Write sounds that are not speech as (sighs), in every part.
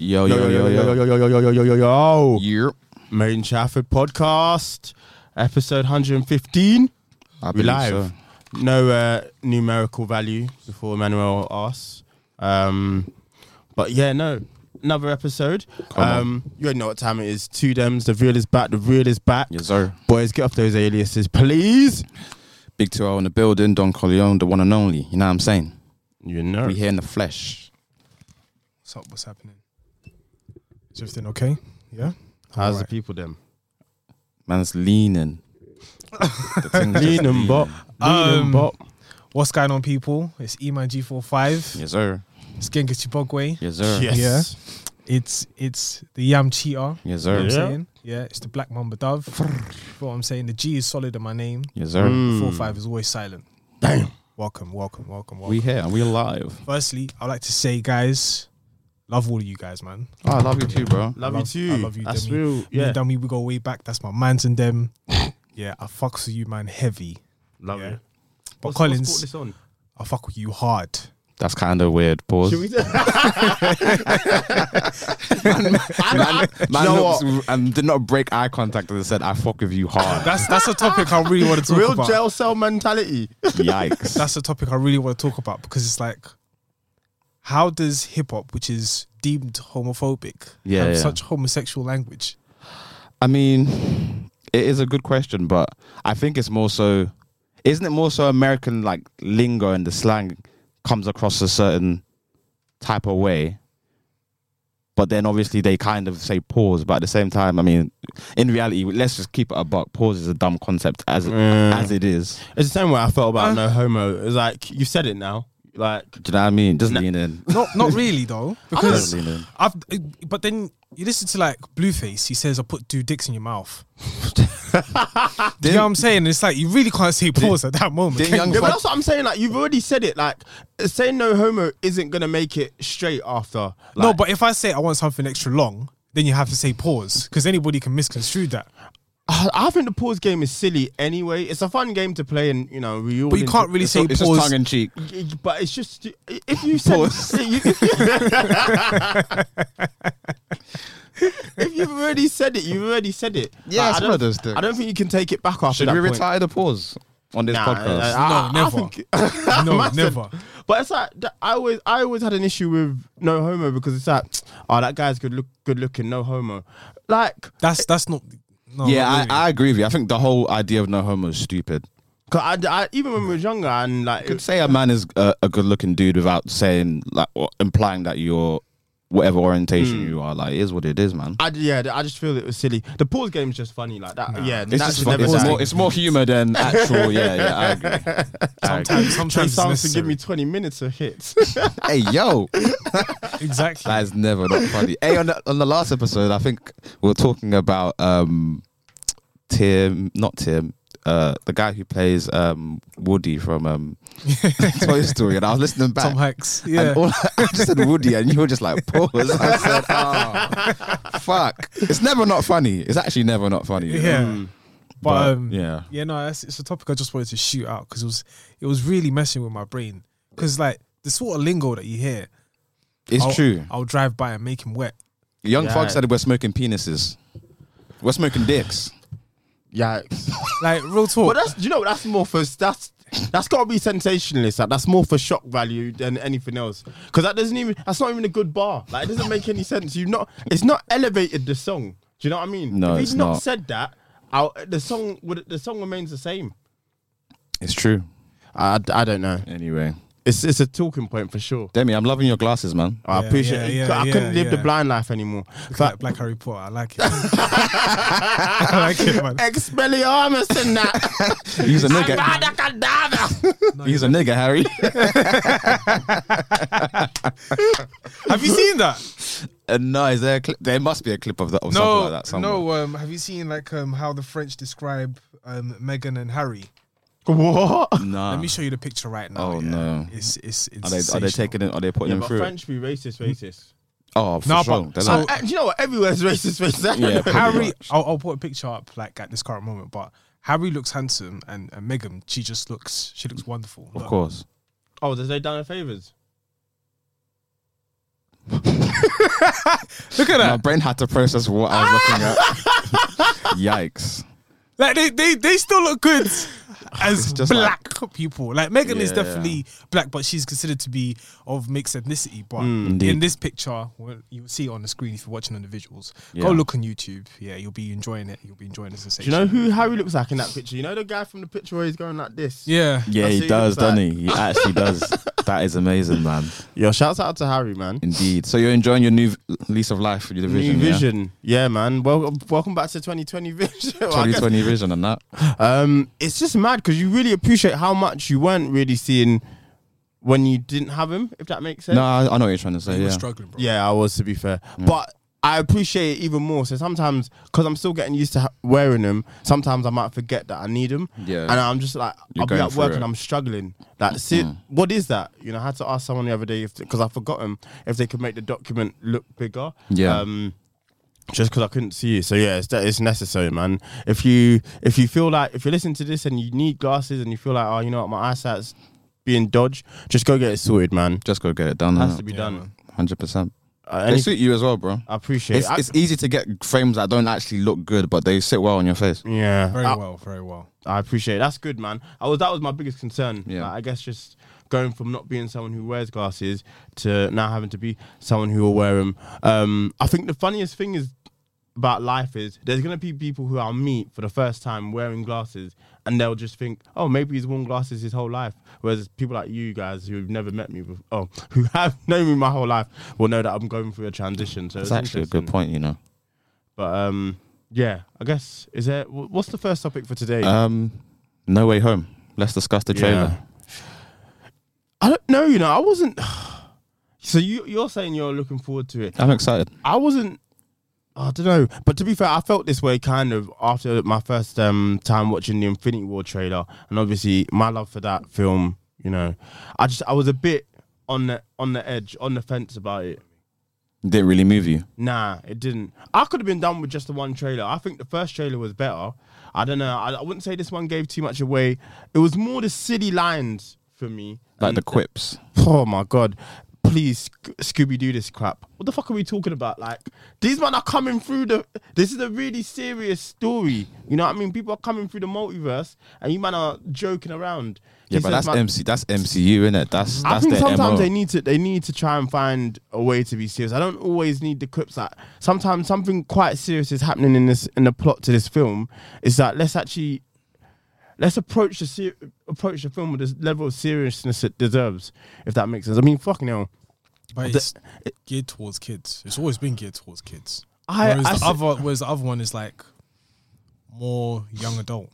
Yo, yo, yo, yo, yo. yo, yo, yo, yo, yo, yo, yo. Yep. Made in Trafford podcast, episode 115. I We believe live. so. No uh, numerical value before Emmanuel asks. Um, but yeah, no. Another episode. Um, you already know what time it is. Two Dems, the real is back, the real is back. Yes, sir. Boys, get off those aliases, please. Big 2 in the building, Don Corleone, the one and only. You know what I'm saying? You know. We here in the flesh. What's up? What's happening? Is everything okay? Yeah. How's the people them? Man's leaning. (laughs) The thing's just Lean and bop. Lean and Um, bop. What's going on, people? It's Eman G45. Yes, sir. It's Genghis Chibogwe. Yes, sir. Yes. Yeah. It's it's the Yam Cheetah. Yes, You know what I'm sir. Yeah. saying? Yeah. It's the Black Mamba Dove. You what I'm saying? The G is solid in my name. Yes, sir. Mm. Four five is always silent. Damn. Welcome, welcome, welcome, welcome. We here and we alive. Firstly, I'd like to say, guys, love all of you guys, man. Oh, I love you too, bro. Love, love- you too. I love you, That's Demi. real. Me Yeah. and Dummy, we go way back. That's my mans and them. yeah, I fucks with you, man, heavy. Love Yeah. you. But What's- Collins, what's this on? I fuck with you hard. That's kind of weird. Pause. Should we? man, man know looks and did not break eye contact and I said, I fuck with you hard. That's that's a topic I really want to talk Real about. Real jail cell mentality. Yikes. That's a topic I really want to talk about because it's like, how does hip hop, which is deemed homophobic, Yeah, have yeah. such homosexual language? I mean, it is a good question, but I think it's more so. Isn't it more so American like lingo and the slang comes across a certain type of way? But then obviously they kind of say pause, but at the same time, I mean, in reality, let's just keep it a buck. Pause is a dumb concept as Mm. as it is. It's the same way I felt about Uh. no homo. It's like you said it now. Like Do you know what I mean? Just No. lean in. Not not (laughs) really though, because Just lean in. I've. But then you listen to like Blueface. He says, "I put two dicks in your mouth." (laughs) Do you know what I'm saying? It's like you really can't say pause at that moment. didn't can Young you? yeah, but that's what I'm saying. Like you've already said it. Like saying no homo isn't gonna make it straight after. no, but if I say I want something extra long, then you have to say pause because anybody can misconstrue that. I I think the pause game is silly anyway. It's a fun game to play, and you know we all. But you can't really It's, say it's just pause. tongue in cheek. But it's just if you (laughs) said (laughs) (laughs) if you've already said it, you've already said it. Yeah, Like, I don't, those. I don't think you can take it back after that. Should we point. retire the pause on this Nah, podcast? Uh, I- I- No, I never. think- No, Massive. never. But it's like I always, I always had an issue with no homo because it's like, (tsk) oh, that guy's good look, good looking, no homo. Like, That's that's not. No, yeah, I. I agree with you. I think the whole idea of no homo is stupid. 'cause I, I, even when we were younger and like, You could say a man is a, a good looking dude without saying like or implying that you're whatever orientation Hmm. you are. Like, it is what it is, man. I, yeah, I just feel it was silly. The pause game is just funny, like that. Yeah, It's that just fun. never It's more, it's more humor than actual. Yeah, yeah, I (laughs) agree. Sometimes Trey sometimes it's Songz to give me 20 minutes of hits. (laughs) hey, yo, (laughs) exactly. that is never not funny. Hey, on the, on the last episode, I think we were talking about um, Tim, not Tim, uh, the guy who plays um, Woody from um, (laughs) Toy Story, and I was listening back. Tom Hanks. And Yeah. all, I just said Woody, and you were just like, pause. I said, oh, (laughs) fuck. It's never not funny. It's actually never not funny. yeah. Mm. But, But, um, yeah. yeah, no, it's, it's a topic I just wanted to shoot out because it was it was really messing with my brain because like the sort of lingo that you hear. It's I'll, true. I'll drive by and make him wet. Young Yeah. Thug said we're smoking penises. We're smoking dicks. Yikes. (laughs) Like real talk. But that's you know that's more for that's that's got to be sensationalist. Like, that's more for shock value than anything else. Because that doesn't even that's not even a good bar. Like it doesn't make any sense. You've not it's not elevated the song. Do you know what I mean? No, if it's not, not. said that, I'll, the song would the song remains the same. It's true. I, I don't know. Anyway, It's it's a talking point for sure. Demi, I'm loving your glasses, man. I Yeah, appreciate yeah, it. yeah, I yeah, couldn't live the yeah. blind life anymore. Like But at Black Harry Potter. I like it. (laughs) I like it, man. Expelliarmus and that. (laughs) He's a nigga. Abracadabra. (laughs) He's a nigga, Harry. Have you seen that? Uh, no, is there? A clip? There must be a clip of that or No, something like that. Somewhere. no. Um, have you seen like um how the French describe um Meghan and Harry? What? no. Let me show you the picture right now. Oh, yeah. no. It's it's it's Are they? Are they taking it? Are they putting Yeah, him but through? French be racist, racist. Oh, for No, sure. but- so- like- Uh, you know what? Everywhere's racist, racist. Yeah, Harry. I'll, I'll put a picture up like at this current moment, but Harry looks handsome and, and Meghan, she just looks, she looks wonderful. of Look. course. Oh, there's they done her favors? (laughs) Look at that. My brain had to process what I was looking at. (laughs) Yikes. Like they, they, they still look good (laughs) as It's just black people. Like Meghan is Yeah. definitely black, but she's considered to be of mixed ethnicity. But Mm, in this picture, well, you'll see it on the screen if you're watching on the visuals. Yeah. Go look on YouTube. Yeah, you'll be enjoying it. You'll be enjoying the sensation. Do you know who Harry looks like in that picture? You know the guy from the picture where he's going like this? Yeah. Yeah, he what he does, looks like. doesn't he? He actually does. (laughs) That is amazing, man. Yo, shouts out to Harry, man. Indeed. So you're enjoying your new lease of life with your vision, New yeah? vision. Yeah, man. Well, welcome back to 2020 vision. Well, (laughs) I guess- 2020 vision and that. Um, it's just mad because you really appreciate how much you weren't really seeing when you didn't have him, if that makes sense. No, I, I know what you're trying to say. He Yeah. was struggling, bro. Yeah, I was to be fair, but I appreciate it even more. So sometimes, because I'm still getting used to ha- wearing them, sometimes I might forget that I need them. Yeah. and I'm just like, You're I'll be going at through work it. and I'm struggling. Like, see, what is that? You know, I had to ask someone the other day if because I forgot them if they could make the document look bigger. Yeah. Um, just because I couldn't see you, so yeah, it's it's necessary, man. If you if you feel like if you're listening to this and you need glasses and you feel like oh you know what my eyesight's being dodged, just go get it sorted, man. Just go get it done. has to be Yeah, done. 100%. Uh, They suit you as well, bro. I appreciate. It's, it. I- it's easy to get frames that don't actually look good, but they sit well on your face. yeah, Very I, well, very well. I appreciate it. That's good, man. I was that was my biggest concern. Yeah. Like, I guess just going from not being someone who wears glasses to now having to be someone who will wear them. Um, I think the funniest thing is about life is there's gonna be people who I'll meet for the first time wearing glasses, and they'll just think, oh, maybe he's worn glasses his whole life. Whereas people like you guys who've never met me, before, oh, (laughs) who have known me my whole life, will know that I'm going through a transition. So It's actually a good point, you know. But um, yeah, I guess is there. What's the first topic for today? Um, No Way Home. Let's discuss the trailer. I don't know. You know, I wasn't. (sighs) So you you're saying you're looking forward to it. I'm excited. I wasn't. I don't know, but to be fair, I felt this way kind of after my first um, time watching the Infinity War trailer, and obviously my love for that film. You know, I just I was a bit on the on the edge, on the fence about it. Didn't really move you. Nah, it didn't. I could have been done with just the one trailer. I think the first trailer was better. I don't know. I, I wouldn't say this one gave too much away. It was more the city lines for me. Like And- the quips. (laughs) Oh my god. Please, Scooby Doo this crap. What the fuck are we talking about? Like, these men are coming through the. This is a really serious story. You know what I mean? People are coming through the multiverse, and you man are joking around. Yeah, He but says, that's man- MC. That's MCU, isn't it? That's I that's think sometimes MO. they need to they need to try and find a way to be serious. I don't always need the clips that sometimes something quite serious is happening in this in the plot to this film. Is that let's actually let's approach the ser- approach the film with the level of seriousness it deserves. If that makes sense. I mean, fucking hell. But The- it's geared towards kids. It's always been geared towards kids. I- whereas I the see- other, whereas the other one is like more young adult.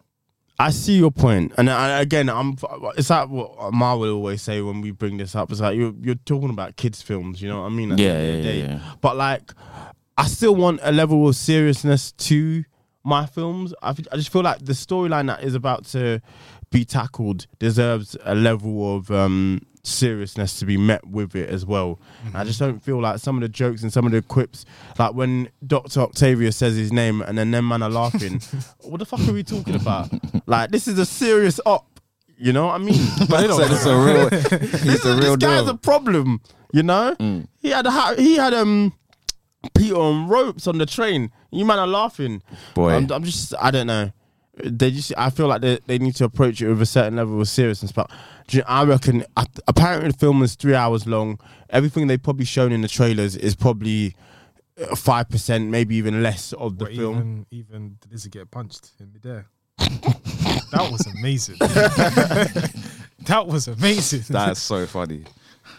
I see your point, and I, again, I'm. It's like what Ma will always say when we bring this up. It's like you're you're talking about kids' films. You know what I mean? At Yeah, end of the yeah, yeah, yeah. But like, I still want a level of seriousness to my films. I, f- I just feel like the storyline that is about to be tackled deserves a level of um, seriousness to be met with it as well. Mm-hmm. I just don't feel like some of the jokes and some of the quips, like when Doctor Octavia says his name and then them man are laughing. (laughs) what the fuck are we talking about? like this is a serious op. You know what I mean? (laughs) But they don't it's a real, (laughs) he's the real this guy's deal. a problem. You know, he had a, he had um Peter on ropes on the train. You man are laughing. Boy. I'm, I'm just I don't know. They just I feel like they, they need to approach it with a certain level of seriousness. But do you- I reckon I- apparently the film is three hours long. Everything they've probably shown in the trailers is probably uh, five percent, maybe even less of the But film. even even the lizard get punched in the midair. that was amazing. (laughs) that was amazing. That's so funny.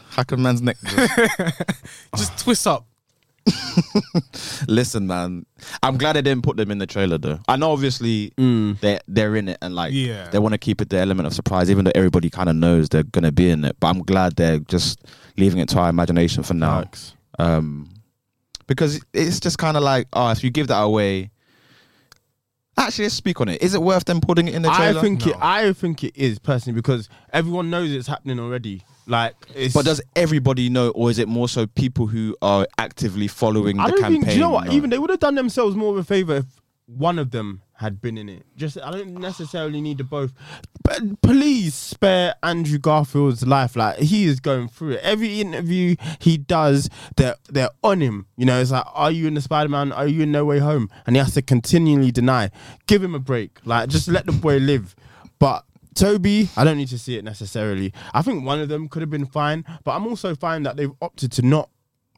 Hack a man's neck. (laughs) just- Just twist up. (laughs) Listen, man. I'm glad they didn't put them in the trailer though. I know obviously they they're in it and like Yeah. they want to keep it the element of surprise, even though everybody kind of knows they're gonna be in it. But I'm glad they're just leaving it to our imagination for now. Facts. Um, because it's just kind of like, oh, if you give that away. Actually, let's speak on it. Is it worth them putting it in the trailer? I trailer? think it. I think it is personally because everyone knows it's happening already. Like, it's, But does everybody know, or is it more so people who are actively following I the don't campaign? think. Do you know what? know? Even they would have done themselves more of a favor if one of them had been in it. Just I don't necessarily need the both. But please spare Andrew Garfield's life. Like he is going through it. Every interview he does, they're they're on him. You know, it's like, are you in the Spider Man? Are you in No Way Home? And he has to continually deny. Give him a break. Like just let the boy live. But Toby, I don't need to see it necessarily. I think one of them could have been fine, but I'm also fine that they've opted to not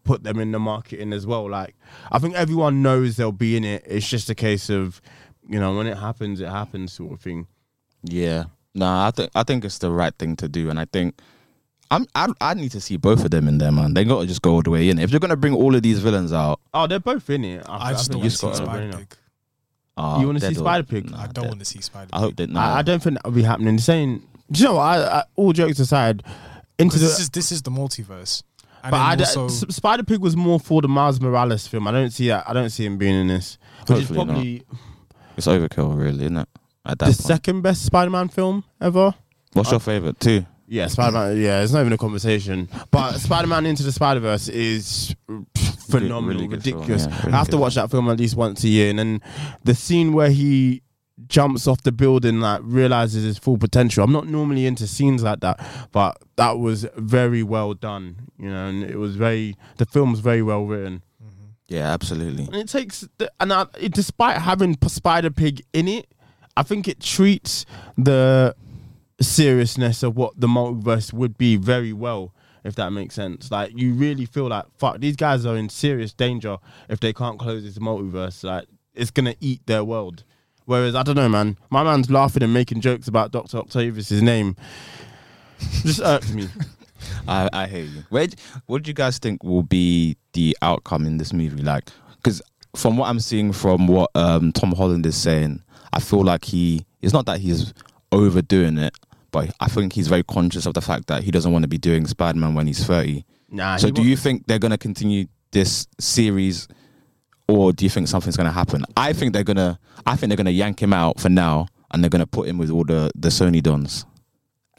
put them in the marketing as well. Like I think everyone knows they'll be in it. It's just a case of, you know, when it happens, it happens sort of thing. Yeah. Nah, I think I think it's the right thing to do, and I think I'm I, I need to see both of them in there, man. They got to just go all the way in. If you're gonna bring all of these villains out, Oh, they're both in it. I just don't think want to see got Spider. Pig. Uh, You wanna see Spider-Pig? Nah, I don't want to see Spider I hope that. Nah, I, I don't think that will be happening. The saying, do you know what? I, I, all jokes aside, into the. this is this is the multiverse. And but I don't- also, Spider Pig was more for the Miles Morales film. I don't see that. I don't see him being in this. Which is Hopefully not. probably it's overkill, really, isn't it? At that the point. second best Spider Man film ever. What's your favorite too? Yeah, Spider Man. Yeah, it's not even a conversation. But Spider Man Into the Spider Verse is phenomenal, really ridiculous. yeah, really I have to watch that film at least once a year. And then the scene where he jumps off the building, like realizes his full potential. I'm not normally into scenes like that, but that was very well done. You know, and it was very. The film's very well written. Yeah, absolutely. And it takes, the, and I, it, despite having P- Spider Pig in it, I think it treats the seriousness of what the multiverse would be very well, if that makes sense. Like, you really feel like, fuck, these guys are in serious danger if they can't close this multiverse. Like, it's gonna eat their world. Whereas, I don't know, man, my man's laughing and making jokes about Dr. Octavius's name. Just irks me. (laughs) I, I you. Where, what do you guys think will be the outcome in this movie? Like, because from what I'm seeing from what um, Tom Holland is saying, I feel like he. It's not that he's overdoing it, but I think he's very conscious of the fact that he doesn't want to be doing Spider Man when he's 30. Nah, So, do wa- you think they're going to continue this series, or do you think something's going to happen? I think they're gonna. I think they're gonna yank him out for now, and they're gonna put him with all the the Sony dons,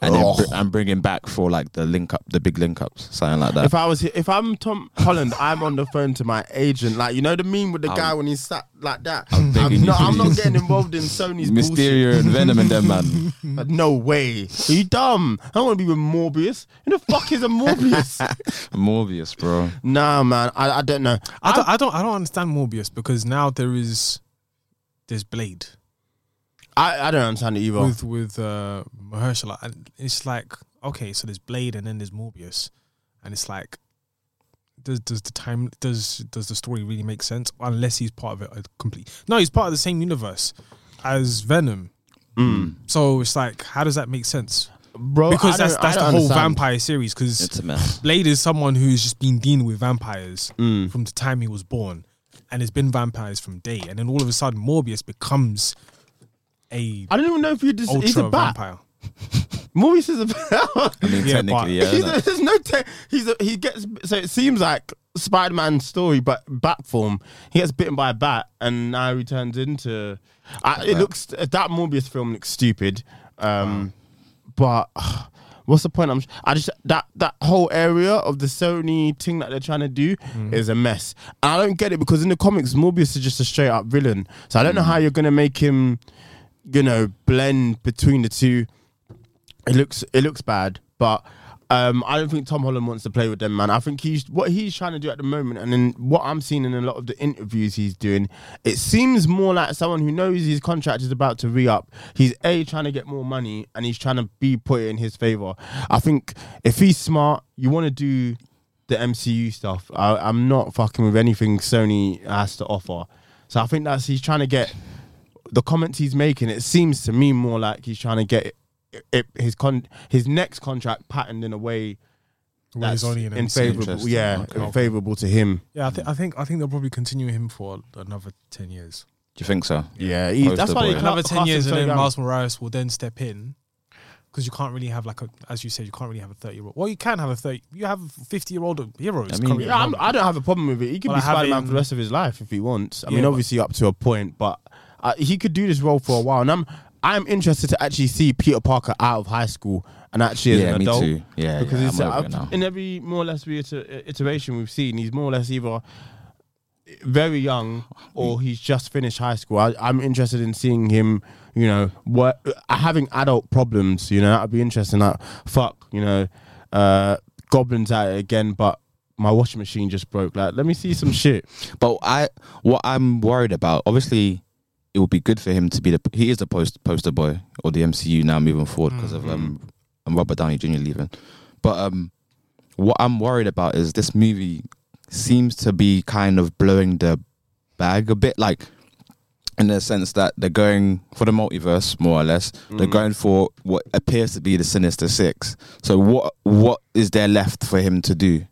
and then br- and bring him back for like the link up, the big link ups, something like that. If I was, if I'm Tom Holland, I'm on the phone to my agent. Like you know the meme with the I'm- guy when he's sat like that. I'm I'm, not. I'm not getting involved in Sony's Mysterio and Venom and them man. (laughs) bullshit. No way. Are you dumb? I don't want to be with Morbius. Who the fuck is a Morbius? (laughs) Morbius, bro. nah, man. I, I don't know. I don't, I don't I don't understand Morbius because now there is there's Blade I, I don't understand it either. with with uh, Mahershala, and it's like okay, so there's Blade and then there's Morbius, and it's like does does the time does does the story really make sense unless he's part of it complete? No, he's part of the same universe as Venom. Mm. So it's like, how does that make sense? Bro, Because I that's don't- that's the don't whole understand. vampire series. Because It's a mess. Blade is someone who's just been dealing with vampires Mm. from the time he was born, and it's been vampires from day. And then all of a sudden, Morbius becomes a I don't even know if you just. He's ultra a bat. vampire. (laughs) Morbius is a bat. (laughs) I mean, Yeah, technically, yeah. He's innit? a- there's no te- he's a, he gets so it seems like Spider-Man's story, but bat form. He gets bitten by a bat, and now he turns into. I, it looks that Morbius film looks stupid, um, but (sighs) what's the point? I'm I just that that whole area of the Sony thing that they're trying to do is a mess. And I don't get it because in the comics, Morbius is just a straight up villain. So I don't know how you're gonna make him, you know, blend between the two it looks it looks bad, but um, I don't think Tom Holland wants to play with them, man. I think he's what he's trying to do at the moment, and then what I'm seeing in a lot of the interviews he's doing, it seems more like someone who knows his contract is about to re up. He's a trying to get more money, and he's trying to be put in his favor. I think if he's smart, you want to do the MCU stuff. I, I'm not fucking with anything Sony has to offer. So I think that's he's trying to get the comments he's making. It seems to me more like he's trying to get it, it, his con his next contract patterned in a way Where he's that's only in in favorable. Yeah, Okay. favorable to him. Yeah, I, th- I think I think they'll probably continue him for another ten years. Do you think so? Yeah, he, that's why boy. they Another ten years, and then young. Miles Morales will then step in because you can't really have like a, as you said, you can't really have a thirty year old. Well, you can have a thirty. You have fifty year old heroes. I mean, currently Yeah, I'm. I don't have a problem with it. He can Well, be I Spider Man for the rest of his life if he wants. I Yeah, mean, obviously up to a point, but uh, he could do this role for a while. And I'm I'm interested to actually see Peter Parker out of high school and actually as yeah, an me adult. too. Yeah, because yeah, it's, I'm over uh, in every more or less iteration we've seen, he's more or less either very young or he's just finished high school. I, I'm interested in seeing him, you know, what having adult problems. You know, that'd be interesting. Like, fuck, you know, uh, goblins at it again, but my washing machine just broke. Like, let me see some shit. But I, what I'm worried about, obviously, it would be good for him to be the. He is the post poster boy or the MCU now moving forward because of um, um, Robert Downey Jr. leaving. But um, what I'm worried about is this movie seems to be kind of blowing the bag a bit, like in the sense that they're going for the multiverse more or less. They're going for what appears to be the Sinister Six. So what what is there left for him to do?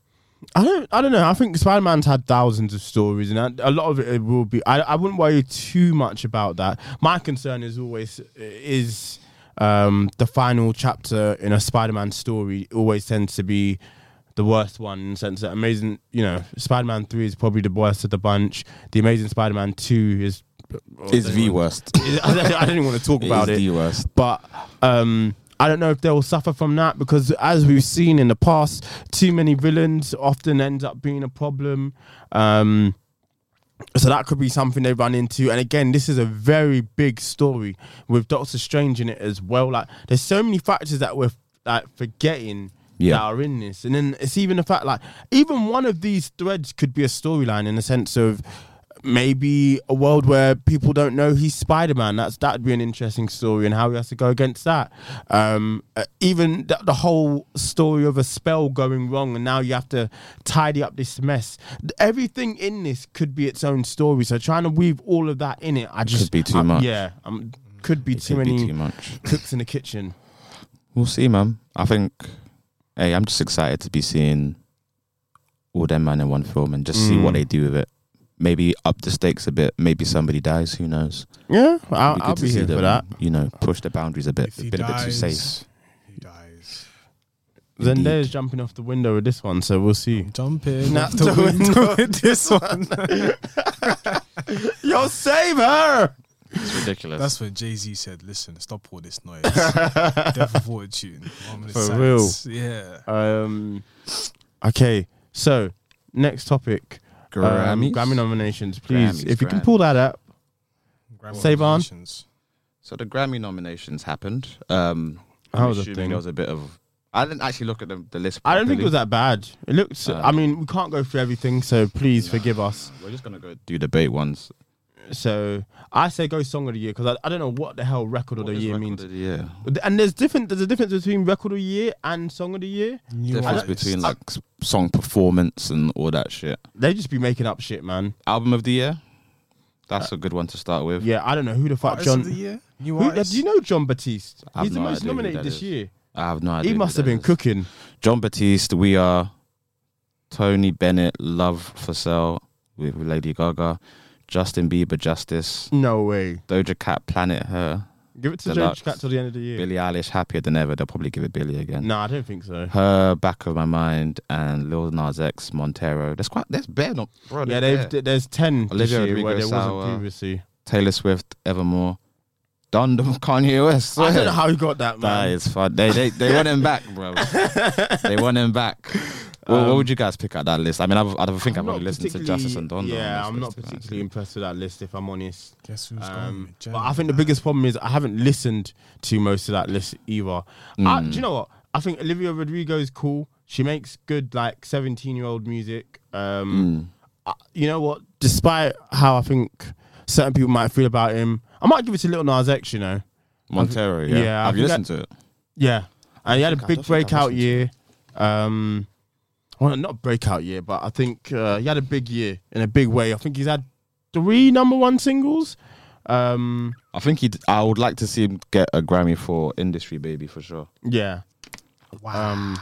I don't. I don't know. I think Spider Man's had thousands of stories, and a lot of it will be. I, I wouldn't worry too much about that. My concern is always is um, the final chapter in a Spider Man story. Always tends to be the worst one in the sense that Amazing. You know, Spider Man Three is probably the worst of the bunch. The Amazing Spider Man Two is Is the worst? (laughs) I don't, I don't even want to talk about It it is the worst. but um, I don't know if they will suffer from that because, as we've seen in the past, too many villains often end up being a problem. Um, so that could be something they run into. And again, this is a very big story with Doctor Strange in it as well. Like, there's so many factors that we're like forgetting. Yeah. That are in this, and then it's even the fact like even one of these threads could be a storyline in the sense of maybe a world where people don't know he's Spider-Man. That's that'd be an interesting story and how he has to go against that. Um, uh, even the, the whole story of a spell going wrong and now you have to tidy up this mess. Everything in this could be its own story. So trying to weave all of that in it, I just could be too I- much. Yeah, um, could be It too could be many too much. cooks in the kitchen. We'll see, man. I think. Hey, I'm just excited to be seeing all them man in one film and just see Mm. what they do with it. Maybe up the stakes a bit. Maybe somebody dies. Who knows? Yeah, I'll, It'd I'll be to see here for that. You know, push the boundaries a bit. If he Been a bit too safe. He dies. Indeed. Zendaya's jumping off the window with this one, so we'll see. Jumping Nah, out the (laughs) the window window. with this one. (laughs) Yo, save her! It's ridiculous. That's when Jay Z said, "Listen, stop all this noise." (laughs) Death of Fortune. One minute For silence. Yeah. Um, okay, so next topic. Um, Grammy nominations, please. Grammys, if you can pull that up. Grammy Save on. So the Grammy nominations happened. Um, I'm was the assuming thing? there was a bit of. I didn't actually look at the, the list. I don't think it was that bad. It looks. Uh, I mean, we can't go through everything, so please forgive us. We're just gonna go do debate ones. So I say go song of the year because I, I don't know what the hell record of What the year means. of the year? And there's different. There's a difference between record of the year and song of the year. New Difference artist. between like s- song performance and all that shit. They just be making up shit, man. Album of the year. That's a good one to start with. Yeah, I don't know who the fuck Artist John. of the year. New Who, uh, artist. do you know Jon Batiste? I have He's the no most idea who nominated that this is. year. I have no idea. He who must have that been is. cooking. Jon Batiste, we are Tony Bennett, Love for Sale with Lady Gaga, Justin Bieber, Justice, No way. Doja Cat, Planet Her, Give it to Deluxe. George Cat till the end of the year. Billie Eilish, Happier Than Ever. They'll probably give it Billie again. No, I don't think so. Her, Back of My Mind, and Lil Nas X, Montero. There's quite, there's bare, not, bro. Yeah, there's there's ten Olivia this year where there Rodrigo wasn't previously. Taylor Swift, Evermore. Done (laughs) Kanye West. I don't (laughs) know how he got that, That man. is fun. They, they, they want him back, bro. (laughs) they want him back. Well, what Um, would you guys pick out that list? I mean, I've, I don't think I'm I've not only listened to Justice and Don. Yeah, I'm not particularly impressed with that list, if I'm honest. Guess who's going Um, with but I think the biggest problem is I haven't listened to most of that list either. I, do you know what? I think Olivia Rodrigo is cool. She makes good like 17 year old music. Um, I- you know what? Despite how I think certain people might feel about him, I might give it to Little Nas X. You know, Montero. Yeah, Yeah, I have you think listened to it? yeah, and he had a big don't think I've breakout year. Um, well, not breakout year, but I think uh, he had a big year in a big way. I think he's had three number one singles. Um, I think he. I would like to see him get a Grammy for Industry Baby for sure. yeah. Wow. Um,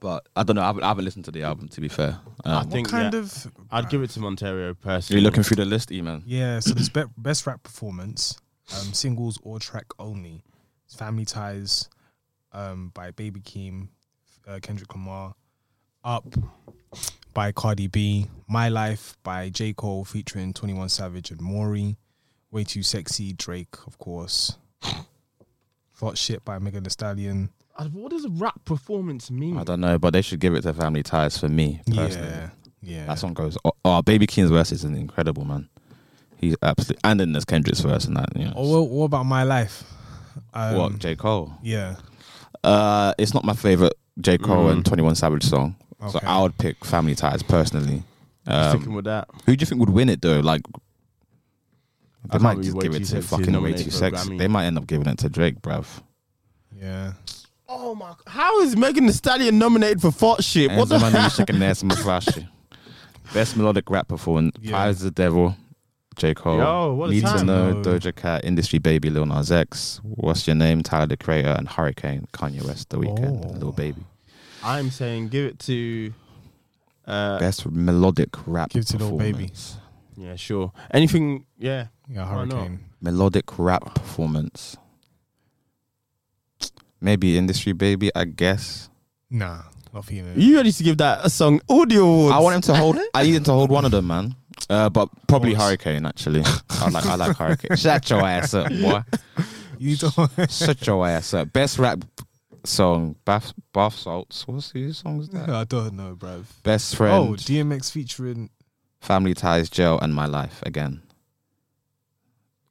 But I don't know. I haven't, I haven't listened to the album to be fair. I Um, what think kind yeah, of? I'd give it to Montero personally. you're looking through the list, E man? Yeah, so there's (clears throat) be- best rap performance, um, singles or track only. It's Family Ties um, by Baby Keem, uh, Kendrick Lamar, Up by Cardi B, My Life by J. Cole featuring 21 Savage and Morray, Way Too Sexy, Drake, of course. (sniffs) Thot Shit by Megan Thee Stallion. What does a rap performance mean? I don't know, but they should give it to Family Ties for me personally. Yeah, yeah. That song goes. Oh, oh, Baby Keem's verse is an incredible, man. He's absolutely, and then there's Kendrick's verse and that. You know, Oh, well, what about My Life? Um, what J Cole? Yeah. Uh, it's not my favorite J Cole Mm. and Twenty One Savage song, so I would pick Family Ties personally. Sticking Um, with that. who do you think would win it though? Like, they can't might just give it to fucking way nominated too sexy. They might end up giving it to Drake, bruv. Yeah. Oh my! How is Megan Thee Stallion nominated for Fart Shit? What What the? the money shaking ass and flashy. Best melodic rap performance: Yeah. Ties the Devil, J Cole. Yo, what a Need to time. know No. Doja Cat, Industry Baby, Lil Nas X. What's your name? Tyler the Creator and Hurricane, Kanye West, The Weeknd, Oh. Lil Baby. I'm saying give it to. Uh, Best melodic rap. Give it to Lil Baby. performance. yeah, sure. Anything? Yeah. Yeah, Why not? Hurricane. Melodic rap performance. Maybe Industry Baby, I guess. Nah, not feeling it. You ready to give that a song audio awards? I want him to hold. I need him to hold one of them, man. Uh, but probably Pause. Hurricane. Actually, (laughs) I like. I like Hurricane. Shut your ass up, boy. You don't. Shut your ass up. Best rap song, Bath Bath Salts. What's his song? Is that? I don't know, bro. Best friend, Oh, DMX featuring. Family Ties, Jail, and My Life again.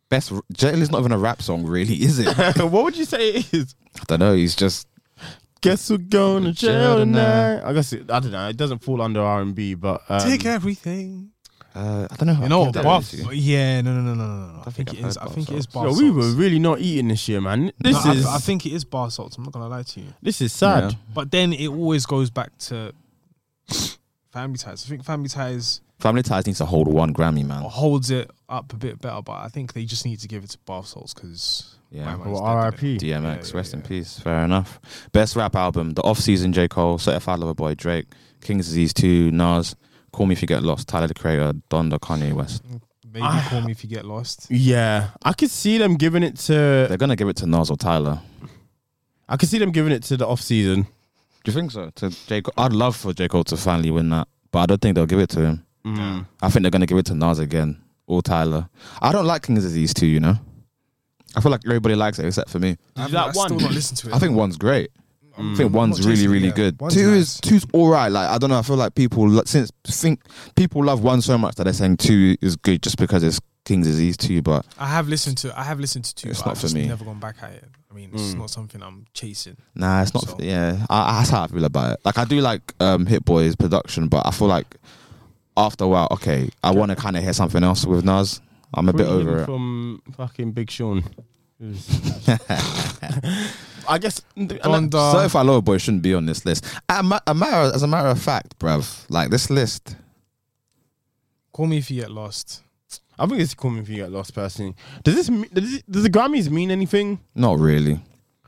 Best Jail is not even a rap song, really, is it? (laughs) What would you say it is? I don't know. He's just Guess we're going to jail Jail tonight. tonight. I guess it, I don't know. It doesn't fall under R and B, but um, Take everything. uh, I don't know. You know, I'll give that Buff. Yeah, no, no, no, no, no, no. I think think it I've is. heard Bar think it is Salts. bar So we were really not eating this year, man. This No, I- is I, think it is bar salts. I'm not gonna lie to you. this is sad. Yeah. But then it always goes back to family ties. I think family ties Family Ties needs to hold one Grammy, man. holds it up a bit better, but I think they just need to give it to bar salts because Yeah. Well, R.I.P. DMX, Yeah, yeah, rest in peace. Fair enough. Best rap album: The Off Season, J Cole, Certified Lover Boy, Drake, King's Disease 2, Nas, Call Me If You Get Lost, Tyler the Creator, Donda, Kanye West. maybe Ah. call me if you get lost. Yeah, I could see them giving it to. They're gonna give it to Nas or Tyler. I could see them giving it to the off season. Do you think so? To J Cole, I'd love for J Cole to finally win that, but I don't think they'll give it to him. Mm. I think they're gonna give it to Nas again or Tyler. I don't like King's Disease 2, you know. I feel like everybody likes it except for me. I've that I still not listened to it. I think one's great. I think I'm one's not really, really yet. good. One's two nice. is two's all right. Like I don't know. I feel like people since think people love one so much that they're saying two is good just because it's King's Disease two. But I have listened to. I have listened to two. It's but not I've for just me. Never gone back at it. I mean, it's Mm. not something I'm chasing. nah, it's not. So- Yeah, I, that's how I feel about it. Like I do like um, Hit Boy's production, but I feel like after a while, okay, I want to kind of hear something else with Nas. I'm a bit Free him over it. from fucking Big Sean. (laughs) (laughs) I guess. Donda. Certified Lover Boy shouldn't be on this list. A, ma- a matter, as a matter of fact, bruv, like this list. Call me if you get lost. I think it's call me if you get lost personally. Does this me- does, it, does the Grammys mean anything? Not really.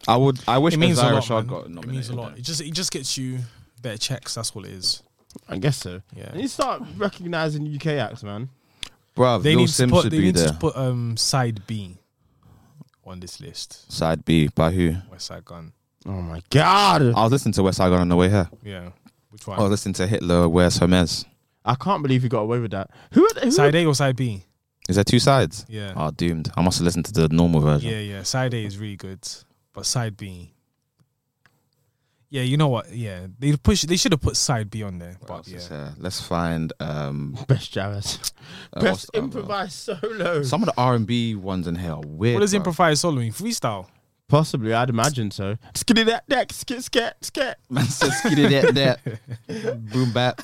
I would. I wish It means a Isaiah lot. Man. got It nominated. means a lot. It just it just gets you better checks. That's what it is. I guess so. Yeah. And you start recognizing UK acts, man. Bruv, They Lil need to put. should They be need there. to put um side B on this list. Side B by who? Westside Gunn. Oh my god! I was listening to Westside Gunn on the way here. Yeah. Which one? I was listening to Hitler, Where's Hermes. I can't believe you got away with that. Who? Who side A or side B? Is there two sides? Yeah. Oh, doomed. I must have listened to the normal version. Yeah, yeah. Side A is really good, but side B. Yeah, you know what? Yeah, they push. They should have put side B on there. What But else is yeah, here? Let's find um, (laughs) Best Jarvis. uh, (laughs) Best the other- improvised solo. Some of the R and B ones in here are weird. what does bro. improvised solo mean? Freestyle. Possibly, I'd imagine so. Skitty that deck, skit, skit, skit. (laughs) Man said skitty that that. Boom bap.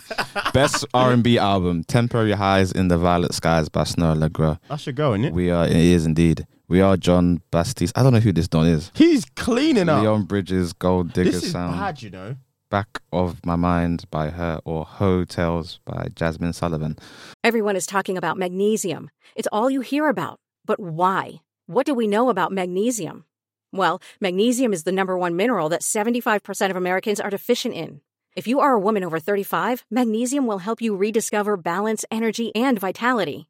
Best R and B album: Temporary Highs in the Violet Skies by Snoh Aalegra. I should go, innit? We are. It is indeed. We are Jon Batiste. I don't know who this Don is. He's cleaning up. Leon Bridges, Gold Digger this is Sound. bad, you know. Back of My Mind by her or Heaux Tales by Jazmine Sullivan. Everyone is talking about magnesium. It's all you hear about. But why? What do we know about magnesium? Well, magnesium is the number one mineral that 75% of Americans are deficient in. If you are a woman over 35, magnesium will help you rediscover balance, energy, and vitality.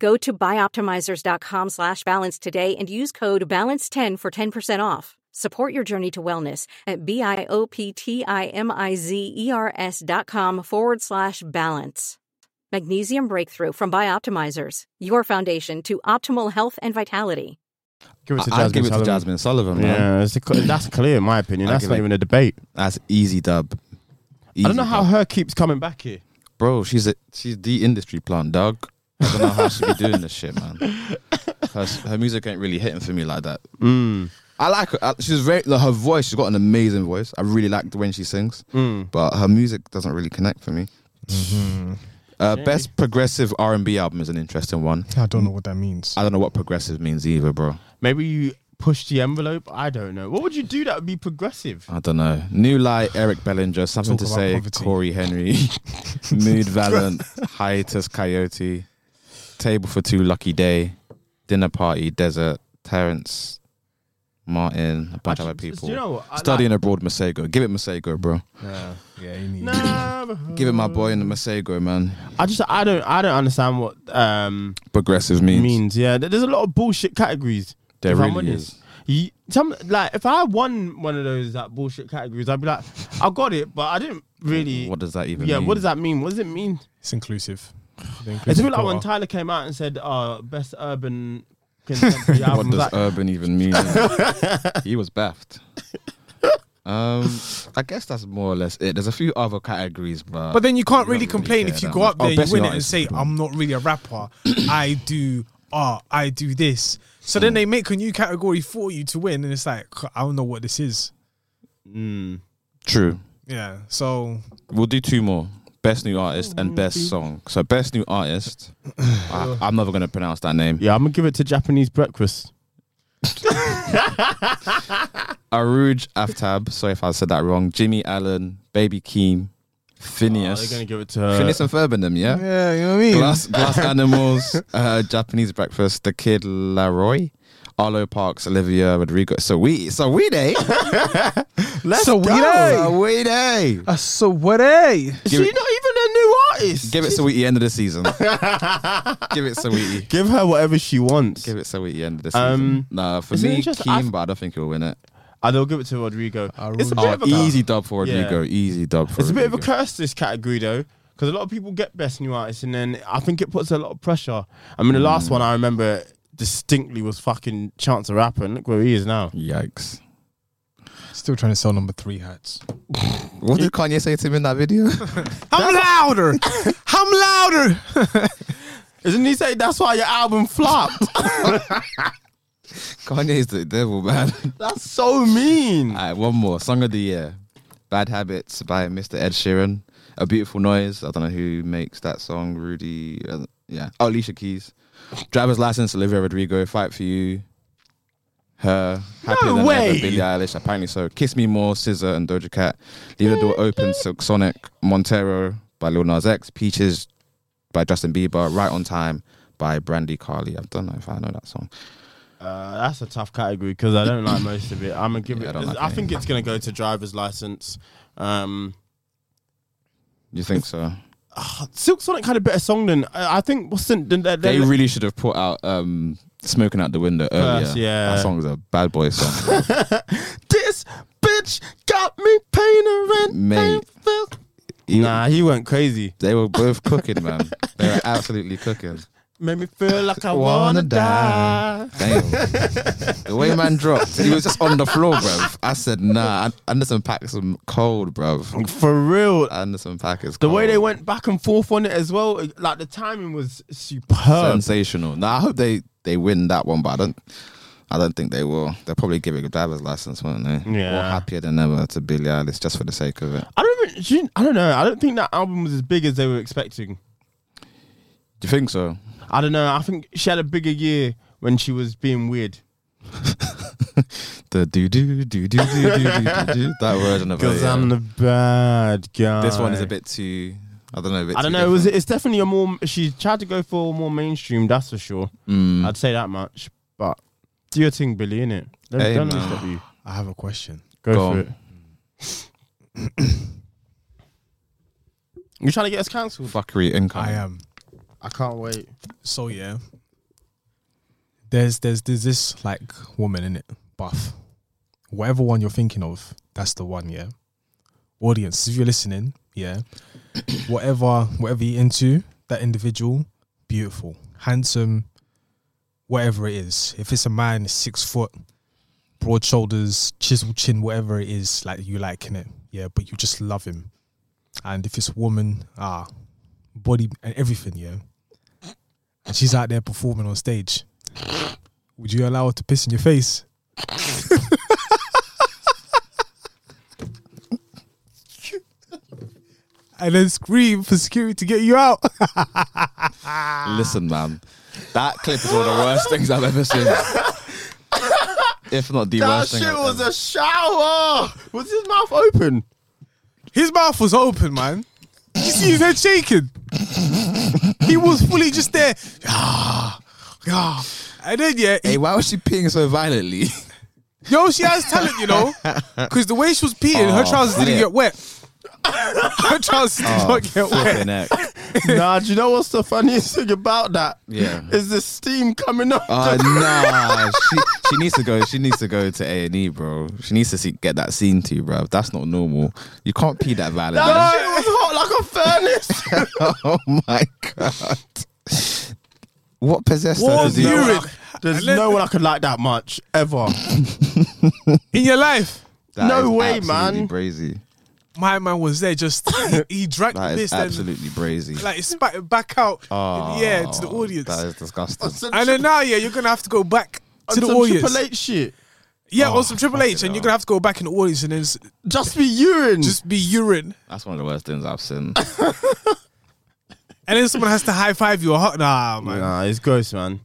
Go to bioptimizers.com slash balance today and use code BALANCE10 for 10% off. Support your journey to wellness at B-I-O-P-T-I-M-I-Z-E-R-S dot com forward slash balance. Magnesium Breakthrough from Bioptimizers, your foundation to optimal health and vitality. Give it to I- I'd Jazmine. give it to Sullivan. Jazmine Sullivan, man. Yeah, it's a, that's clear in my opinion. I That's give not it- even a debate. That's easy dub. I don't know Easy how dub. her keeps coming back here. Bro, she's a she's the industry plant, dog. I don't know how she be doing this shit, man. Her, her music ain't really hitting for me like that. Mm. I like her. I- She's very like, her voice. She's got an amazing voice. I really like the when she sings, Mm. but her music doesn't really connect for me. Uh, best progressive R and B album is an interesting one. I don't know what that means. I don't know what progressive means either, bro. Maybe you push the envelope. I don't know. What would you do that would be progressive? I don't know. New Light, Eric Bellinger, something Talk to about say. poverty. Cory Henry, (laughs) Mood Valiant, Hiatus Kaiyote, Table for Two, Lucky Day, Dinner Party, Desert, Terrence, Martin, a bunch of other people. You know what? I Studying abroad, Masego. Give it Masego, bro. yeah, yeah, you need. Like, Give it my boy in the Masego, man. I just I don't I don't understand what um Progressive means. means. Yeah, There- there's a lot of bullshit categories. There if I'm really honest. is. You, some like if I won one of those like bullshit categories, I'd be like, I got it, but I didn't really. What does that even yeah, mean? what does that mean? What does it mean? It's inclusive. The It's a inclusive bit like when. Tyler came out and said, "Oh, best urban contemporary (laughs) album." What does like, urban even mean? (laughs) he was baffed. Um, I guess that's more or less it. There's a few other categories, but But then you can't really don't really complain if you go up there Oh, you win it and say. I'm not really a rapper. (coughs) I do art. I do this. So then they make a new category for you to win. And it's like, I don't know what this is. mm, true. Yeah. So We'll do two more. Best new artist and best song. So best new artist. (coughs) I, I'm never gonna pronounce that name. yeah, I'm gonna give it to Japanese breakfast. (laughs) Arooj Aftab. Sorry if I said that wrong. Jimmy Allen, Baby Keem, Oh, Phineas. they're gonna give it to her. Phineas and Ferb in them, yeah. yeah, you know what I mean. Glass, glass animals, uh, Japanese breakfast, the kid LAROI, Arlo Parks, Olivia Rodrigo. So we, Saweetie, (laughs) Let's So we go. Saweetie. Uh, so what? Hey, Is Give she it- not even a new artist? Give it Saweetie end of the season. (laughs) Give it Saweetie. Give her whatever she wants. Give it Saweetie end of the season. Um, nah, for me, interesting- Keem, I've- but I don't think he'll win it. I will give it to Rodrigo. It's a bit Oh, of a easy dub for Yeah. Rodrigo. Easy dub for It's a bit of a curse this category though, because a lot of people get best new artists, and then I think it puts a lot of pressure. I mean, the Mm. last one I remember distinctly was fucking Chance the Rapper, and look where he is now. Yikes. Still trying to sell number three hats. (laughs) What did Kanye say to him in that video? (laughs) I'm louder. I'm louder. (laughs) Isn't he saying that's why your album flopped? Kanye is the devil, man. that's so mean. All right, one more. Song of the year. Bad Habits by Mr. Ed Sheeran. A Beautiful Noise. I don't know who makes that song. Rudy. Uh, yeah. Oh, Alicia Keys. Driver's License. Olivia Rodrigo. Fight for You. Her. Happier No Than way. Ever. Billie Eilish. Apparently so. Kiss Me More. SZA and Doja Cat. Leave the Door Open. Silk Sonic. Montero by Lil Nas X. Peaches by Justin Bieber. Right on Time by Brandi Carlile. I don't know if I know that song. Uh, that's a tough category because I don't like most of it. I'm gonna give Yeah, it. don't like I think it's gonna go to driver's license. Um, You think so? (sighs) Silk Sonic had a better song than I I think. What's the, the, the, They really should have put out um, "Smoking Out the Window" earlier. First, yeah. that song is a bad boy song. (laughs) this bitch got me paying rent. Mate. He- Nah, he went crazy. they were both cooking, man. They were (laughs) absolutely cooking. Made me feel like I Wanna wanna die. die. Damn. the way man dropped, he was just on the floor, bruv. I said, nah, Anderson Paak is cold, bruv. For real. Anderson Paak is The cold. way they went back and forth on it as well, like the timing was superb. sensational. Now I hope they they win that one, but I don't. I don't think they will. They'll probably give it a driver's license, won't they? Yeah. Or happier than ever to Billie Eilish just for the sake of it. I don't. Even, I don't know. I don't think that album was as big as they were expecting. Do you think so? I don't know. I think she had a bigger year when she was being weird. (laughs) The do do do do do do do do that version of it. Because yeah. I'm the bad guy. This one is a bit too. I don't know. A bit I don't too know. It was, different. it's definitely a more. She tried to go for more mainstream. That's for sure. Mm. I'd say that much. But do your thing, Billie. In it. Don't, Hey, don't let me man. stop you. I have a question. Go, Go for on. it. You trying to get us cancelled? fuckery income. I am. I can't wait. So yeah, there's there's there's this like woman in it, buff. Whatever one you're thinking of, that's the one. Yeah. Audience, if you're listening, yeah. (coughs) whatever whatever you're into, that individual, beautiful, handsome, whatever it is. If it's a man, six foot, broad shoulders, chiseled chin, whatever it is, like you liking it, yeah. But you just love him. And if it's woman, ah, body and everything, yeah and she's out there performing on stage, would you allow her to piss in your face? (laughs) and then scream for security to get you out. (laughs) Listen, man, that clip is one of the worst things I've ever seen. if not the That worst thing. shit I've was ever- a shower. Was his mouth open? His mouth was open, man. Did you see his head shaking? he was fully just there. Ah, ah. And then yeah, he- Hey, why was she peeing so violently? (laughs) yo, she has talent, you know, because the way she was peeing, her Oh, trousers didn't flip. get wet. her trousers did Oh, not get wet. flipping heck. (laughs) nah, do you know what's the funniest thing about that? Yeah. Is the steam coming up? Oh nah, she she needs to go. She needs to go to A and E, bro. She needs to see, get that scene too, bro. That's not normal. You can't pee that violently. that shit was hot like a furnace. (laughs) oh my god! What possessed What her to do urine? that? There's no one I could like that much ever. (laughs) In your life, That No is way, absolutely man. Brazy. my man was there just he (laughs) drank That the is piss and absolutely brazy. like it spat it back out in the ah, air to the audience. That is disgusting. And then now, yeah, you're gonna have to go back to the some audience. Triple H shit. Yeah, Oh, on some Triple H, fucking and you're gonna have to go back in the audience and then s- Just be urine. just be urine, That's one of the worst things I've seen. (laughs) and then someone has to high five you or hot. Nah, man. Nah, it's gross, man.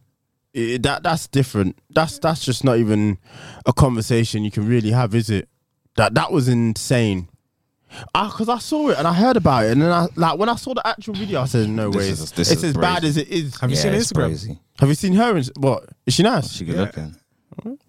It- that that's different. That's that's just not even a conversation you can really have, is it? That that was insane. Ah, because I saw it and I heard about it, and then I like when I saw the actual video, I said, "No This way, is- it's, this it's is as bad brazy. as it is." Have you seen it's Instagram? brazy. Have you seen her? in- What is she nice? She good looking.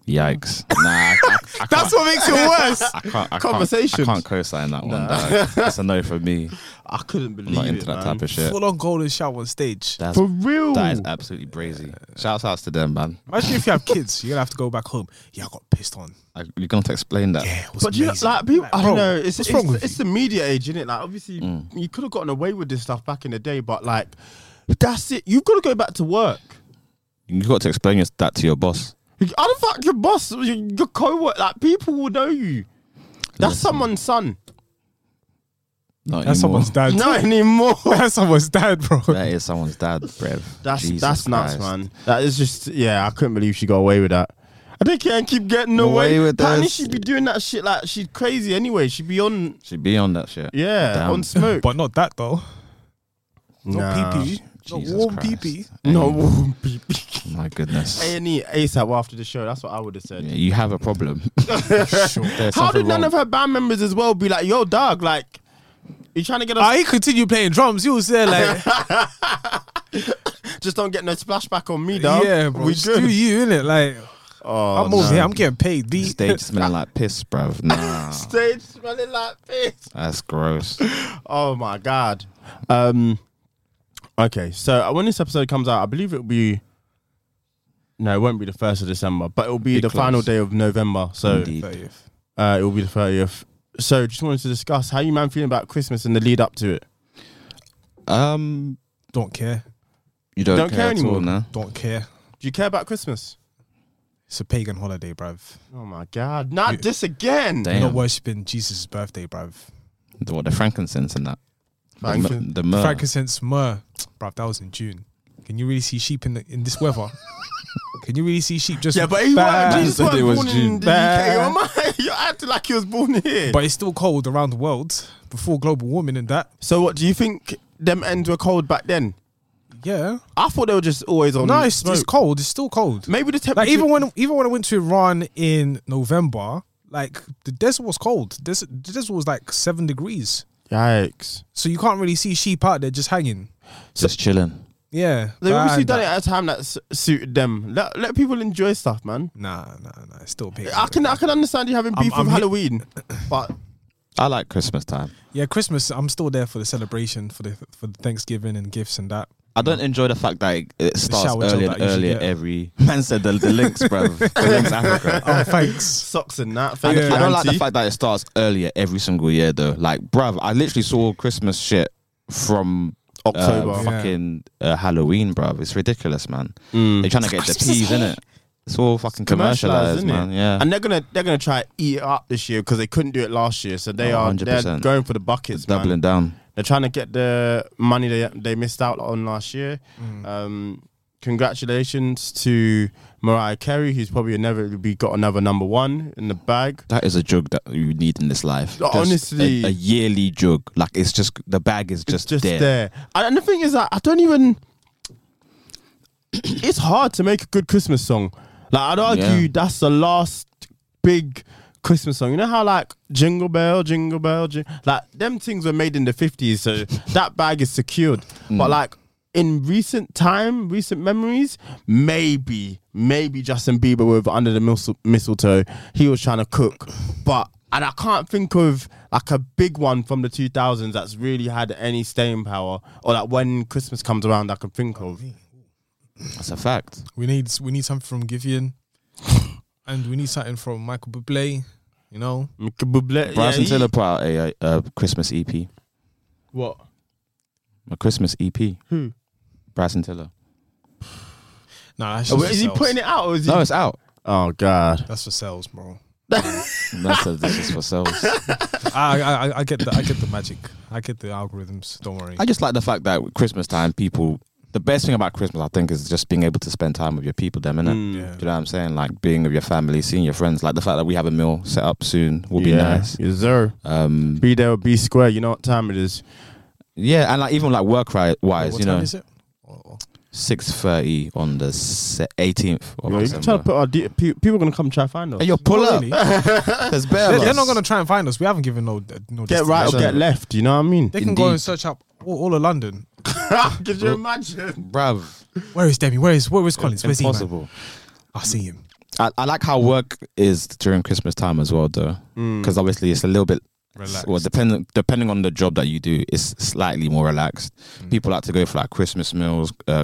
Yikes! (laughs) Nah, I, I, I That's what makes it worse. I can't. I can't, I can't co-sign that one. dog. That's a no for me. I couldn't I'm believe not it, that man. type of shit. Full on golden shower on stage. That's For real. that is absolutely brazy. Shouts outs to them, man. Imagine if you have kids, you're gonna have to go back home. Yeah, I got pissed on. I, you're gonna have to explain that. Yeah, it was But you know, amazing. like people, I don't know. It's what's it's, wrong with it's the media age, isn't it? Like obviously, Mm. you could have gotten away with this stuff back in the day, but like, that's it. You've got to go back to work. You've got to explain your, that to your boss. How the fuck your boss, your, your co-worker, like people will know you. That's Listen. someone's son. Not That's anymore. someone's dad. Not (laughs) anymore. That's someone's dad, bro. That is someone's dad, Brev. That's Jesus that's nuts, Christ. man. That is just yeah. I couldn't believe she got away with that. I think can't keep getting away, Away with Apparently, this. she'd be doing that shit like she's crazy anyway. She'd be on She'd be on that shit. yeah Damn. on smoke. But not that though. Not Nah. pee pee. Not Jesus warm Christ. pee pee. No, A My goodness. and E ASAP after the show. That's what I would have said. Yeah, you have a problem. (laughs) There's How something did none wrong. of her band members as well be like, "Yo, dog, like, you trying to get us? Ah, he continued playing drums. He was there like, (laughs) just don't get no splashback on me, dog. yeah, bro. we just good." do you innit? Like, Oh, I'm over no. here. I'm getting paid. B. Stage (laughs) smelling like piss, bruv. Nah, Stage smelling like piss. that's gross. Oh my god. Um. Okay, so uh, when this episode comes out, I believe it'll be. No, it won't be the first of December, but it'll be Be the close. final day of November. So Indeed. uh, it will be the thirtieth. So just wanted to discuss how you man feeling about Christmas and the lead up to it. Um, Don't care. you don't, Don't care, care at anymore? all, no? Don't care. Do you care about Christmas? It's a pagan holiday, bruv. Oh my god, not You- this again. Damn. You're not worshipping Jesus' birthday, bruv. The, what the frankincense and that. The, myrrh- the myrrh. Frankincense myrrh, bruv. That was in June. Can you really see sheep in the, in this weather? Can you really see sheep just? Yeah, but he Bah. wasn't, Jesus Said wasn't was born in the UK. Bah. You're, mad. You're (laughs) acting like he was born here. But it's still cold around the world before global warming and that. so what do you think? Them ends were cold back then. Yeah. I thought they were just always on. No, it's, snow. it's cold. It's still cold. Maybe the temperature. Like even when even when I went to Iran in November, like the desert was cold. This the desert was like seven degrees. Yikes. So you can't really see sheep out there just hanging. Just chilling. Yeah. They obviously bad. done it at a time that s- suited them. Let, let people enjoy stuff, man. Nah, nah, nah. It's still pagan. I can I can understand you having I'm- beef I'm with he- Halloween, (coughs) but I like Christmas time. Yeah, Christmas. I'm still there for the celebration, for the for the Thanksgiving and gifts and that. I don't enjoy the fact that it, it starts shower earlier that and I usually earlier get. every. (laughs) Man said the, the links, bruv. (laughs) The links Africa. Oh, thanks. socks and that. I, Thank I you, don't like the auntie. fact that it starts earlier every single year though. Like, bruv, I literally saw Christmas shit from October. uh, Yeah. fucking uh, Halloween, bruv. It's ridiculous, man. Mm. They're trying to get the peas in it. It's all fucking commercialized, isn't man. it? Yeah. And they're gonna they're gonna try to eat it up this year because they couldn't do it last year. So they Oh, are they're 100%. going for the buckets, man. Doubling down. They're trying to get the money they they missed out on last year. Mm. Um, congratulations to Mariah Carey, who's probably never be got another number one in the bag. That is a jug that you need in this life. Just honestly. a, a yearly jug. Like it's just the bag is just, just there. there. And, and the thing is that I don't even. (coughs) it's hard to make a good Christmas song. Like I'd argue Yeah. that's the last big Christmas song. You know how like Jingle Bell, Jingle Bell, jing- like them things were made in the fifties, so that bag is secured. Mm. But like in recent time, recent memories, maybe, maybe Justin Bieber with Under the Mistle- Mistletoe, he was trying to cook, but. And I can't think of like a big one from the 2000s that's really had any staying power, or like when Christmas comes around, I can think of. That's a fact. We need we need something from Giveon, and we need something from Michael Bublé. You know, Michael Bublé, Bryson yeah, Tiller put out a, a, a Christmas EP. What? A Christmas EP. Who? Bryson Tiller. nah, that's Oh, just is for he sales. putting it out or is he? No, it's out. oh God. That's for sales, bro. (laughs) That's a, this is for sales. (laughs) I, I I- I get the I get the magic. I get the algorithms. Don't worry. I just like the fact that Christmas time, people. The best thing about Christmas, I think, is just being able to spend time with your people, them, innit? Mm. yeah. Do you know what I'm saying? Like being with your family, seeing your friends. Like the fact that we have a meal set up soon will be nice. Yes, sir. Um, Be there or be square. You know what time it is. yeah, and like even like work ri- wise, what you time know, is it? Oh, six thirty on the 18th of Yo, you trying to put our de- people are gonna come try to find us. Hey, yo, pull Not up. really. (laughs) There's bare They're, they're not gonna try and find us. We haven't given no no. get right or get left. You know what I mean? They can go and search up all, all of London. (laughs) Could you imagine? bruv. Where is Demi? Where is where is Collins? Where's he? man? Impossible. I see him. I, I like how work is during Christmas time as well, though, Mm. because obviously it's a little bit. Relaxed. Well, depending depending on the job that you do, it's slightly more relaxed. Mm. People like to go for like Christmas meals, uh,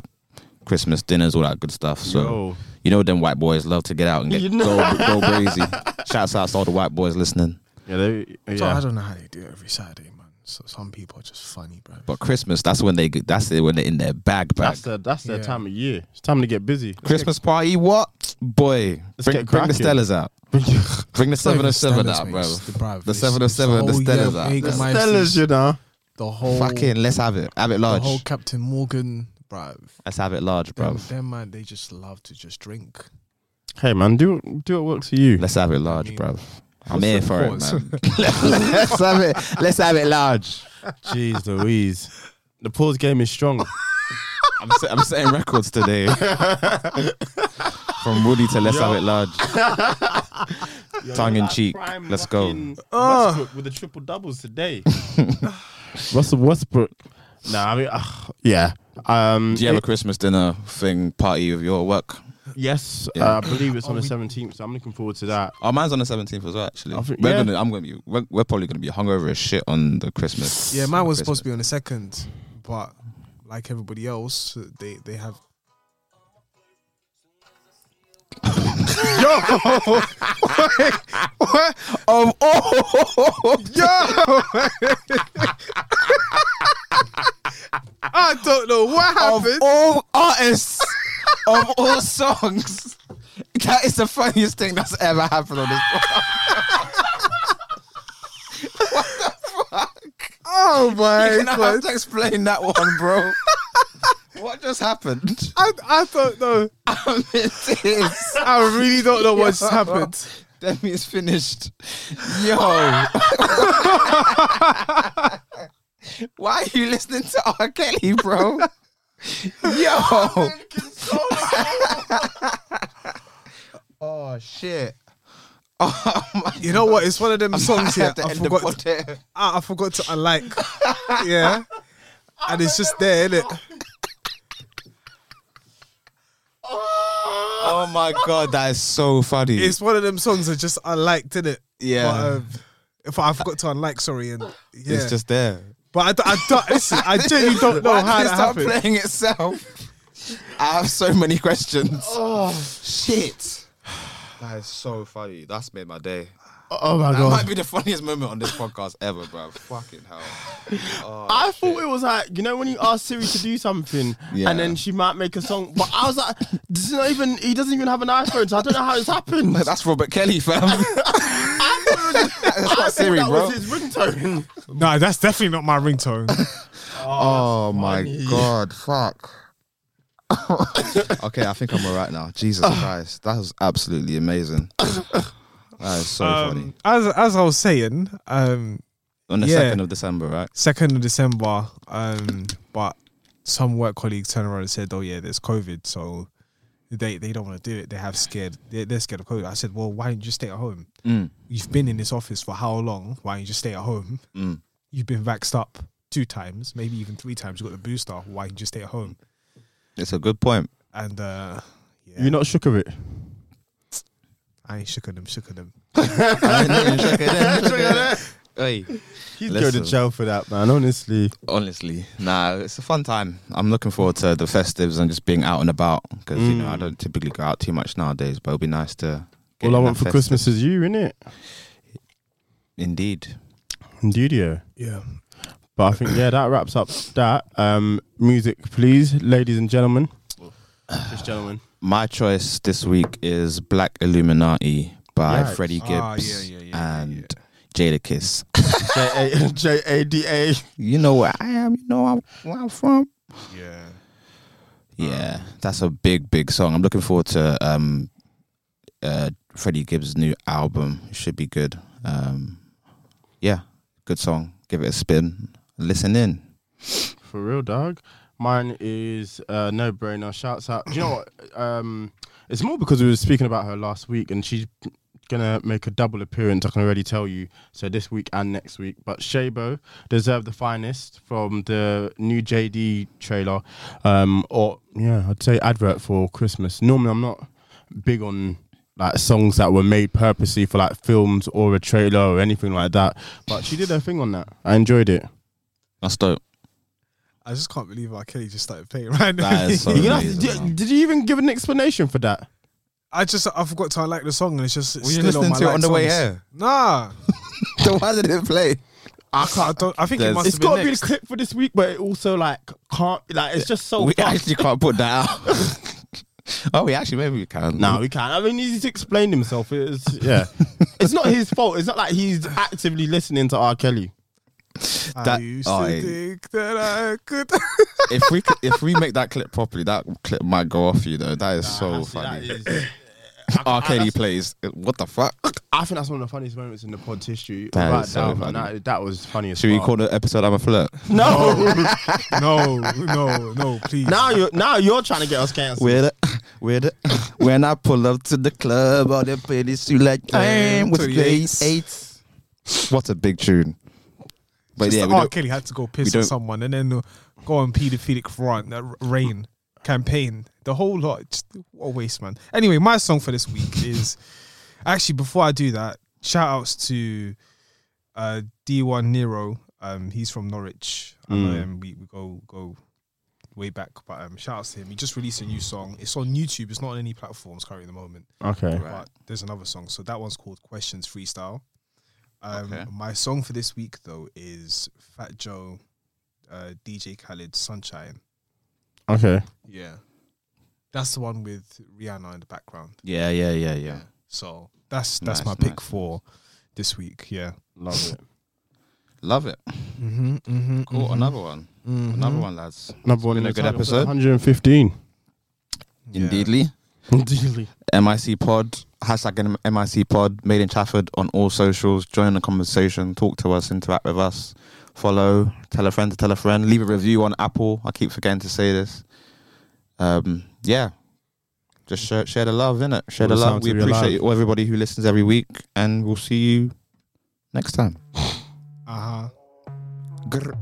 Christmas dinners, all that good stuff. So Yo. you know, them white boys love to get out and get You know- go, go (laughs) crazy. Shouts out to all the white boys listening. Yeah, they, So I yeah. don't know how they do it every Saturday, man. So some people are just funny, bro. But Christmas, that's when they get- that's it when they're in their bag bag. That's the that's their Yeah. time of year. It's time to get busy. Christmas party, what boy? Let's Bring, get bring the cracking. Stellas out. (laughs) Bring the seven oh seven out, bro. The, seven of seven, the whole Stellas Jäger- out. The Jägermeisters, Stellas, you know. The whole Fucking, let's have it. Have it the large. whole Captain Morgan, bro. Let's have it large, bro. Them, them man, they just love to just drink. Hey man, do do what works for you. Let's have it large, mean, bro. I'm what's here for it, man. (laughs) let's have it. Let's have it large. Jeez Louise. The pause game is strong. (laughs) I'm, set, I'm setting records today. From Woody to Let's Have It Large. Tongue in cheek. Let's go. Westbrook with the triple doubles today. (laughs) Russell Westbrook. Nah, I mean, uh, yeah. Um, Do you have a Christmas dinner thing party with your work? Yes, Yeah. uh, I believe it's on the seventeenth. So I'm looking forward to that. Oh, mine's on the seventeenth as well. Actually, I think- we're yeah. gonna. I'm gonna be. We're, we're probably gonna be hungover as shit on the Christmas. Yeah, mine was supposed to be on the second, but like everybody else, they they have. (laughs) Of all, I don't know what happened. of all artists, of all songs, that is the funniest thing that's ever happened on this. Podcast. what the fuck? Oh my You're gonna god! have to explain that one, bro. What just happened? I, I don't know. I'm in tears. I really don't know what just Yo. happened. (laughs) Demi's finished. Yo. (laughs) Why are you listening to R. Kelly, bro? (laughs) Yo. oh shit. Oh my You know what? It's one of them songs I here. have to I end the forgot. pod there. I, ah, I forgot to unlike. yeah, and it's just there, isn't Oh my god, that is so funny. It's one of them songs that just unliked, isn't it? yeah. But, um, if I forgot to unlike, sorry, and yeah, It's just there. but I, don't- I don't listen. I genuinely don't (laughs) know Why how did it that start happened. playing itself? I have so many questions. Oh shit. (sighs) That is so funny. That's made my day. Oh my That god! That might be the funniest moment on this podcast ever, bro. Fucking hell. Oh, I thought it was like you know when you ask Siri to do something Yeah. and then she might make a song, but I was like, this is not even. He doesn't even have an iPhone, so I don't know how it's happened. That's Robert Kelly, fam. (laughs) That's not Siri, that bro. was his ringtone. No, that's definitely not my ringtone. Oh my god, fuck. (laughs) okay, I think I'm alright now. Jesus (laughs) Christ, that was absolutely amazing. That is so funny. Um, as as I was saying, um, On the yeah. second of December, right? second of December, um, but some work colleagues turned around and said, "Oh yeah, there's COVID, so they they don't want to do it. They have scared. They're, they're scared of COVID." I said, "Well, why don't you just stay at home? Mm, You've been in this office for how long? Why don't you just stay at home? mm. You've been vaxxed up two times, maybe even three times. You got the booster. Why don't you just stay at home?" It's a good point. And uh, yeah, You're not shook of it. I ain't shook of them, shook of them. Hey, He's Listen. going to jail for that, man. Honestly. honestly, nah, it's a fun time. I'm looking forward to the festives and just being out and about because you know I Mm. don't typically go out too much nowadays, but it'll be nice to. get All I want that for Christmas is you, innit? Indeed. Indeed, yeah. Yeah. But I think yeah, that wraps up that. Um, music, please, ladies and gentlemen. Just gentlemen. My choice this week is Black Illuminati by Yikes. Freddie Gibbs Ah, yeah, yeah, yeah, yeah, and Jadakiss. (laughs) J A J A D A. You know where I am. You know I'm, where I'm from. Yeah. Yeah, that's a big, big song. I'm looking forward to um, uh, Freddie Gibbs' new album. It should be good. Um, yeah, good song. Give it a spin. Listen in. For real, dog. Mine is uh, no brainer. Shouts out. Do you know what? Um, it's more because we were speaking about her last week, and she's gonna make a double appearance. I can already tell you. So this week and next week. But Shabo deserve the finest from the new JD trailer, um, or yeah, I'd say advert for Christmas. Normally, I'm not big on like songs that were made purposely for like films or a trailer or anything like that. But she did her thing on that. I enjoyed it. That's dope. I just can't believe R. Kelly just started playing right now. That is so (laughs) You know, amazing, did, man. did you even give an explanation for that? I just I forgot to like the song and it's just it's Were you still listening on my to it like on the way songs. here? Nah, (laughs) So why did it play? I can't. I, don't, I think it There's- must It's have been got to be the next. clip for this week, but it also like can't like it's just so. we fast. actually can't put that out. (laughs) oh, we actually maybe we can. No, we can't. I mean, he's explained himself. It's yeah, it's not his fault. It's not like he's actively listening to R. Kelly. I used to yeah. think that I could. (laughs) if we c- if we make that clip properly, that clip might go off you though. That is so funny. (coughs) R. Kelly plays. What the fuck? (coughs) I think that's one of the funniest moments in the pod history. That Right so down, funny. That, that was funny as Should we call the episode "I'm a flirt"? (laughs) No, no, no, no, please. now you're now you're trying to get us cancelled. With it, with it. (coughs) When I pull up to the club, all they play this you like Damn, I'm with 28. Eight. What a big tune. But Just yeah, we R. Kelly had to go piss on someone and then uh, go on paedophilic front. That r- rain. campaign, the whole lot. Just what a waste, man. Anyway, my song for this week is actually before I do that, shout outs to uh, D1 Nero. Um, he's from Norwich. I Mm. him. We, we go go way back, but um, shout outs to him. He just released a new song. It's on YouTube. It's not on any platforms currently at the moment. Okay. But there's another song. So that one's called Questions Freestyle. Um, Okay. My song for this week though is Fat Joe, uh, DJ Khaled, Sunshine. Okay. Yeah, that's the one with Rihanna in the background. Yeah, yeah, yeah, yeah. So that's that's my pick nice, for this week. Yeah. Love it. Love it. Mm-hmm, mm-hmm, Cool. Another one. Another one, lads. Another one in a the good episode. 115. Indeedly. (laughs) Indeedly. MIC Pod, hashtag MIC Pod, made in Chafford on all socials. Join the conversation, talk to us, interact with us, follow, tell a friend to tell a friend, leave a review on Apple. I keep forgetting to say this. Um, yeah, just share, share the love, innit? Share the love. We appreciate all everybody who listens every week, and we'll see you next time. (sighs) Uh huh.